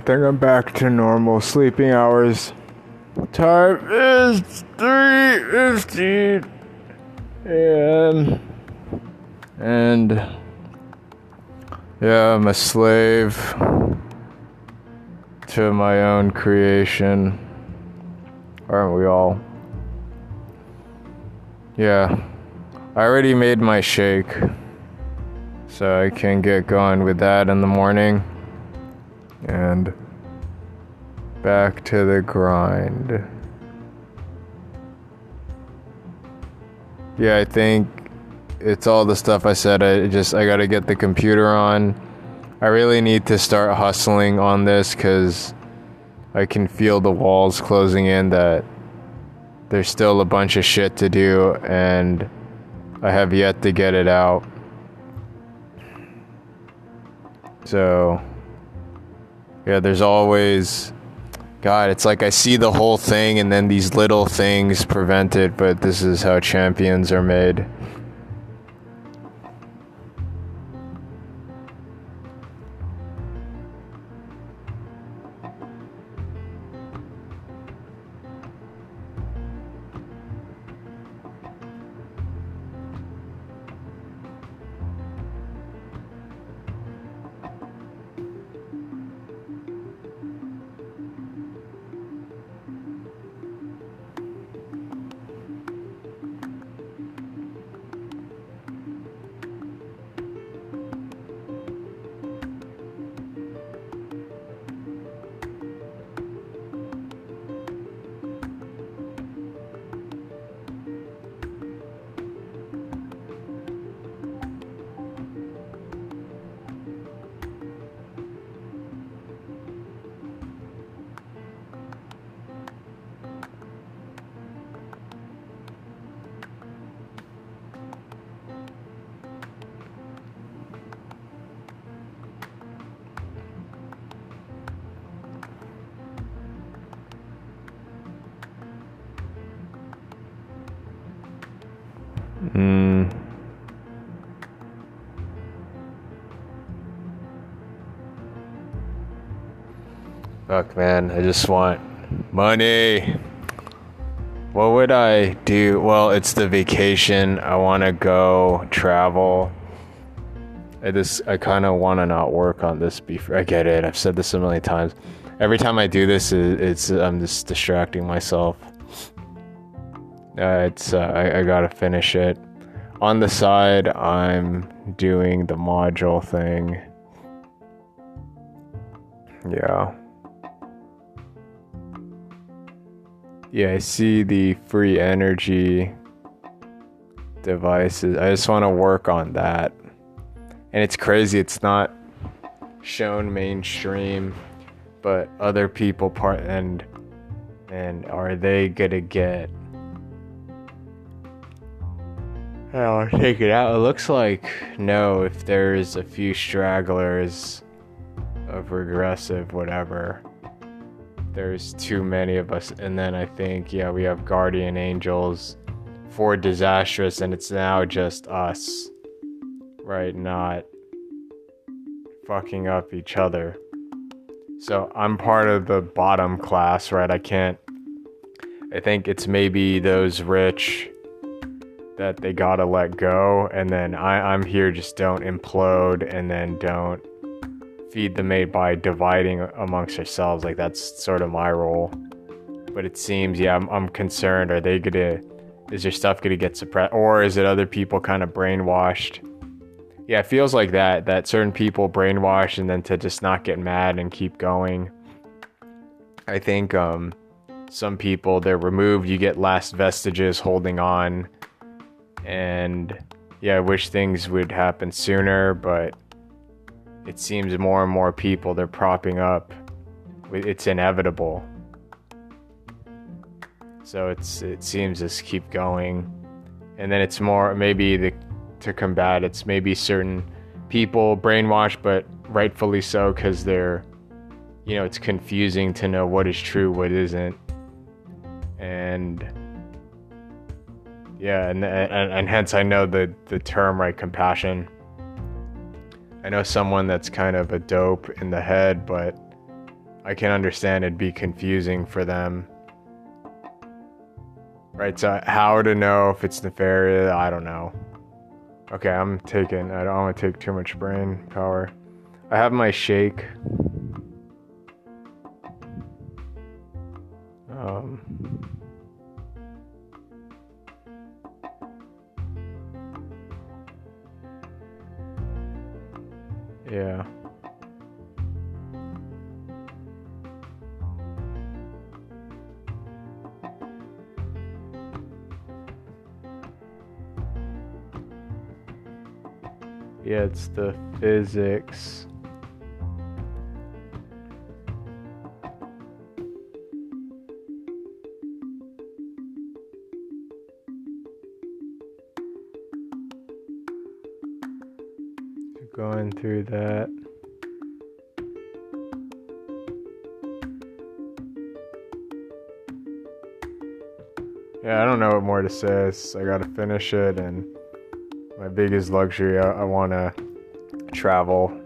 I think I'm back to normal sleeping hours. Time is 3.15 a.m. And yeah, I'm a slave to my own creation. Aren't we all? Yeah. I already made my shake. So I can get going with that in the morning. And back to the grind. Yeah, I think it's all the stuff I said. I just I got to get the computer on. I really need to start hustling on this cuz I can feel the walls closing in that there's still a bunch of shit to do and I have yet to get it out. So yeah, there's always God, it's like I see the whole thing and then these little things prevent it, but this is how champions are made. Mm. Fuck, man. I just want money. What would I do? Well, it's the vacation. I want to go travel. I just, I kind of want to not work on this before. I get it. I've said this a million times. Every time I do this, it's, I'm just distracting myself. Uh, it's, uh, I, I gotta finish it. On the side, I'm doing the module thing. Yeah. Yeah, I see the free energy devices. I just want to work on that. And it's crazy, it's not shown mainstream, but other people part and and are they gonna get I'll take it out. It looks like no, if there's a few stragglers of regressive whatever there's too many of us. And then I think, yeah, we have guardian angels for disastrous, and it's now just us, right? Not fucking up each other. So I'm part of the bottom class, right? I can't. I think it's maybe those rich that they gotta let go, and then I, I'm here just don't implode, and then don't feed the mate by dividing amongst ourselves. Like that's sort of my role. But it seems, yeah, I'm, I'm concerned. Are they gonna? Is your stuff gonna get suppressed, or is it other people kind of brainwashed? Yeah, it feels like that. That certain people brainwash, and then to just not get mad and keep going. I think um, some people they're removed. You get last vestiges holding on, and yeah, I wish things would happen sooner, but it seems more and more people they're propping up. It's inevitable. So it's it seems just keep going, and then it's more maybe the to combat. It's maybe certain people brainwashed, but rightfully so because they're, you know, it's confusing to know what is true, what isn't, and yeah, and and, and hence I know the the term right compassion I know someone that's kind of a dope in the head, but I can understand it'd be confusing for them. Right, so how to know if it's nefarious, I don't know. Okay, I'm taking, I don't want to take too much brain power. I have my shake. Um, yeah. Yeah, it's the physics. Through that. Yeah, I don't know what more to say. I gotta finish it and my biggest luxury. I, I want to travel.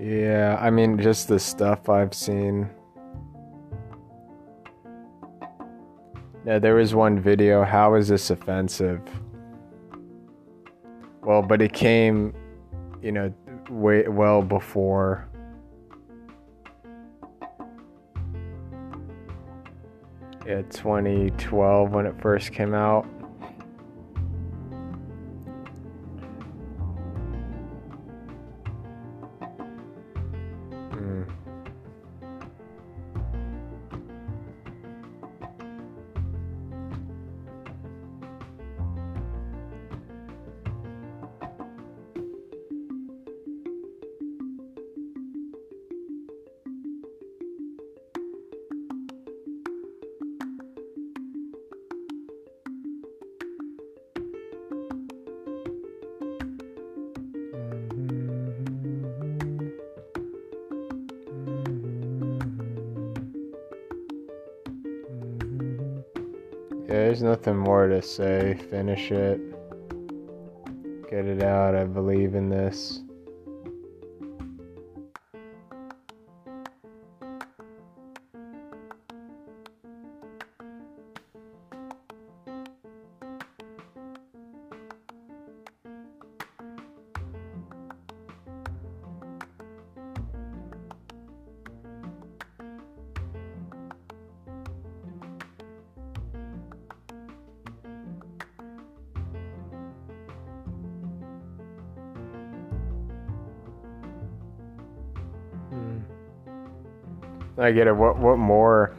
Yeah, I mean, just the stuff I've seen. Yeah, there was one video. How is this offensive? Well, but it came, you know, way well before. Yeah, 2012 when it first came out. There's nothing more to say. Finish it. Get it out. I believe in this. I get it. What what more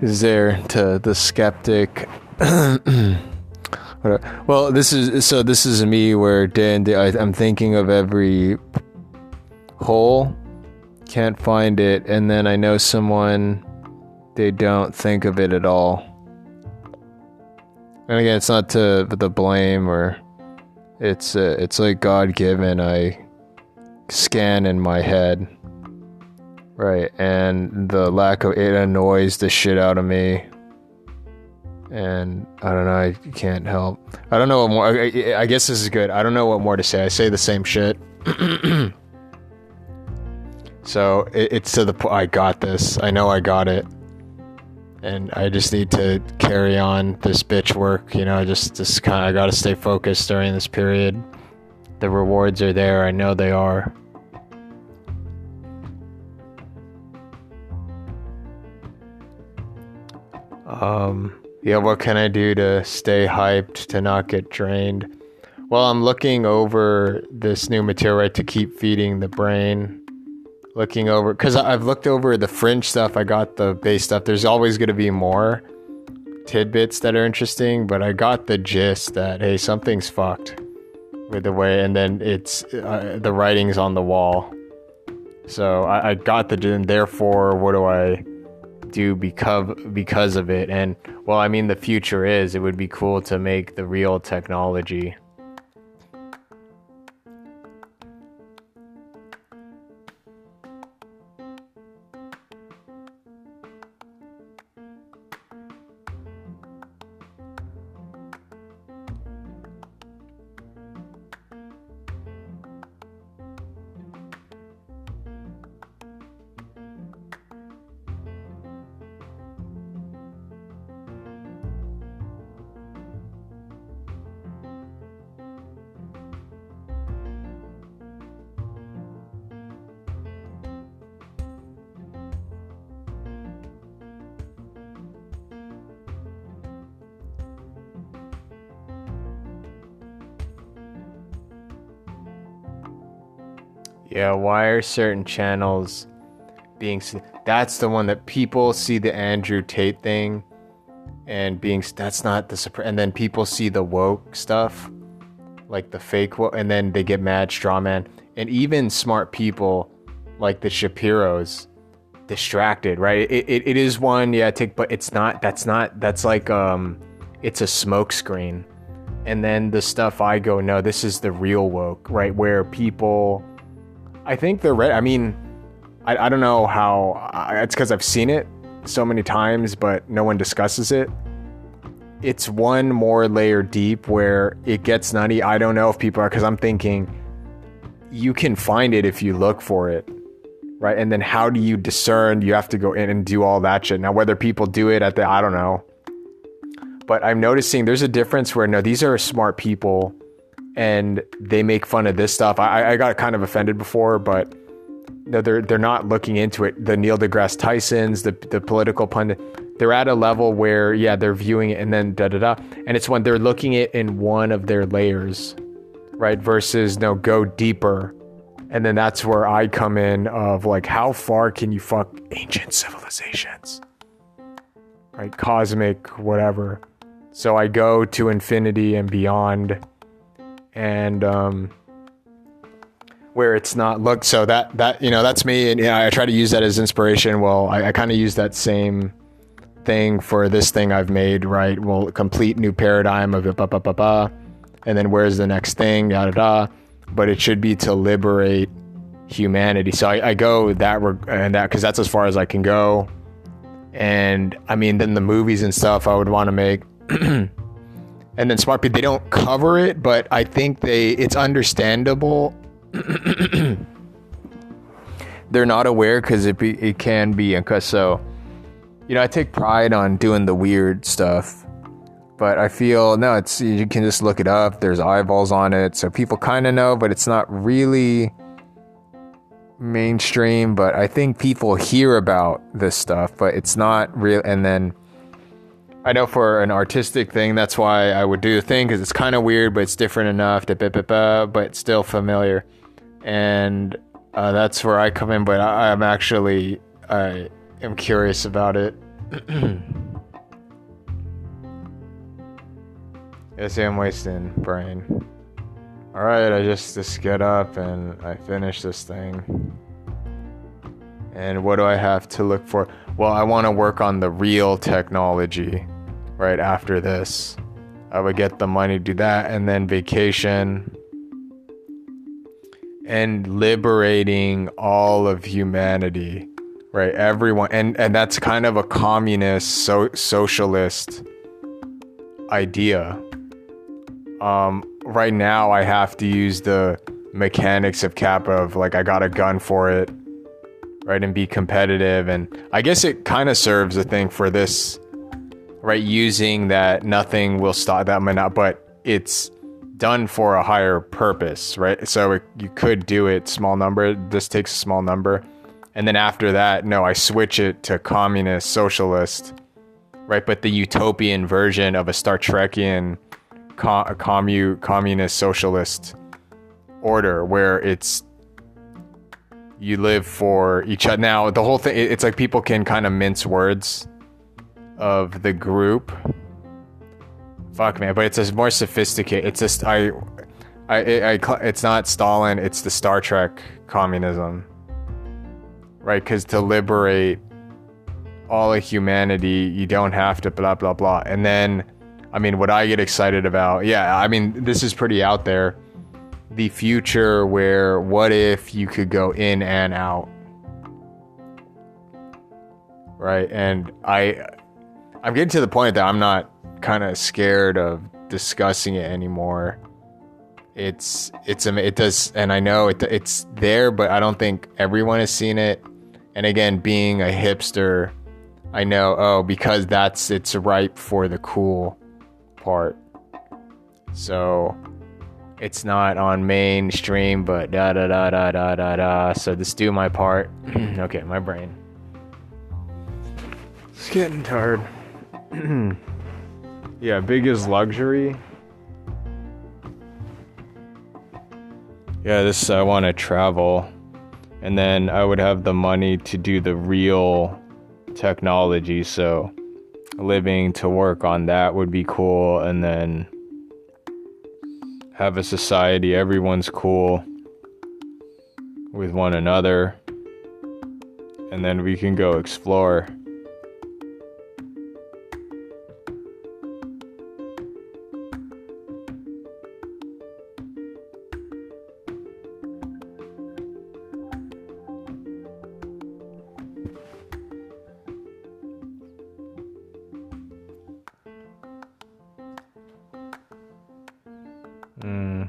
is there to the skeptic? well, this is so. This is me where Dan. I'm thinking of every hole, can't find it, and then I know someone. They don't think of it at all. And again, it's not to the blame or it's uh, it's like God given. I scan in my head. Right, and the lack of it annoys the shit out of me. And I don't know, I can't help. I don't know what more. I, I guess this is good. I don't know what more to say. I say the same shit. so it, it's to the point. I got this. I know I got it. And I just need to carry on this bitch work. You know, I just, just kind of, I gotta stay focused during this period. The rewards are there. I know they are. Um, yeah, what can I do to stay hyped, to not get drained? Well, I'm looking over this new material to keep feeding the brain. Looking over, because I've looked over the fringe stuff, I got the base stuff. There's always going to be more tidbits that are interesting, but I got the gist that, hey, something's fucked with the way, and then it's uh, the writing's on the wall. So I, I got the, and therefore, what do I do because because of it? And well, I mean, the future is it would be cool to make the real technology. Yeah, why are certain channels being that's the one that people see the Andrew Tate thing and being that's not the and then people see the woke stuff like the fake woke and then they get mad straw man. And even smart people like the Shapiros distracted right? It, it, it is one yeah take but it's not that's not that's like um it's a smoke screen. And then the stuff I go no this is the real woke right? Where people I think they're ready. I mean, I, I don't know how. I, it's because I've seen it so many times, but no one discusses it. It's one more layer deep where it gets nutty. I don't know if people are because I'm thinking you can find it if you look for it, right? And then how do you discern? You have to go in and do all that shit. Now, whether people do it at the, I don't know. But I'm noticing there's a difference where no, these are smart people and they make fun of this stuff. I, I got kind of offended before, but they're they're not looking into it. The Neil deGrasse Tyson's, the the political pundit, they're at a level where yeah, they're viewing it and then da da da, and it's when they're looking it in one of their layers, right? Versus no, go deeper, and then that's where I come in of like how far can you fuck ancient civilizations, right? Cosmic whatever. So I go to infinity and beyond and um, where it's not look so that that you know that's me and know, I try to use that as inspiration. Well, I, I kind of use that same thing for this thing I've made. Right, well, complete new paradigm of ba ba ba ba, and then where's the next thing? Yada da. But it should be to liberate humanity. So I, I go that and that because that's as far as I can go. And I mean, then the movies and stuff I would want to make. and then smart people they don't cover it, but I think they it's understandable. They're not aware because it be, it can be because so, you know, I take pride on doing the weird stuff, but I feel no, it's you can just look it up. There's eyeballs on it, so people kind of know, but it's not really mainstream. But I think people hear about this stuff, but it's not real. And then I know for an artistic thing, that's why I would do the thing because it's kind of weird, but it's different enough but still familiar. And uh, that's where I come in, but I, am actually I am curious about it. yes, I'm wasting brain. All right, I just just get up and I finish this thing. And what do I have to look for? Well, I want to work on the real technology right after this. I would get the money to do that and then vacation and liberating all of humanity, right? Everyone and and that's kind of a communist so socialist idea. Um, right now I have to use the mechanics of Kappa of like I got a gun for it, right, and be competitive and I guess it kind of serves a thing for this right? Using that nothing will stop that might not, but it's done for a higher purpose, right? So it, you could do it small number. This takes a small number, and then after that, no, I switch it to communist, socialist, right? But the utopian version of a Star Trekian co- commu- communist socialist order where it's you live for each other. Now, the whole thing, it's like people can kind of mince words of the group. Fuck, man, but it's a more sophisticated. It's just, I, I, I, I, it's not Stalin, it's the Star Trek communism. Right? Because to liberate all of humanity, you don't have to blah, blah, blah. And then, I mean, what I get excited about, yeah, I mean, this is pretty out there the future where what if you could go in and out right? And i i'm getting to the point that i'm not kind of scared of discussing it anymore. It's it's it does and i know it, it's there but i don't think everyone has seen it. And again being a hipster i know oh because that's it's ripe for the cool part. So it's not on mainstream, but da da da da da da da. So just do my part. okay, my brain. It's getting tired. yeah, biggest luxury. Yeah, this I want to travel, and then I would have the money to do the real technology. So living to work on that would be cool, and then have a society, everyone's cool with one another, and then we can go explore. 嗯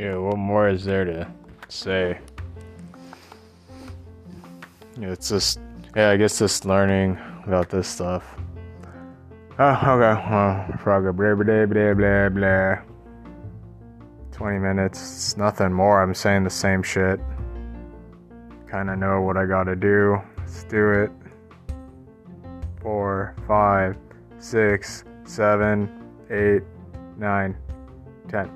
Yeah, what more is there to say? It's just, yeah, I guess just learning about this stuff. Oh, okay. Well, frog, blah, blah, blah, blah, blah. 20 minutes. It's nothing more. I'm saying the same shit. Kind of know what I gotta do. Let's do it. Four, five, six, seven, eight, nine, ten.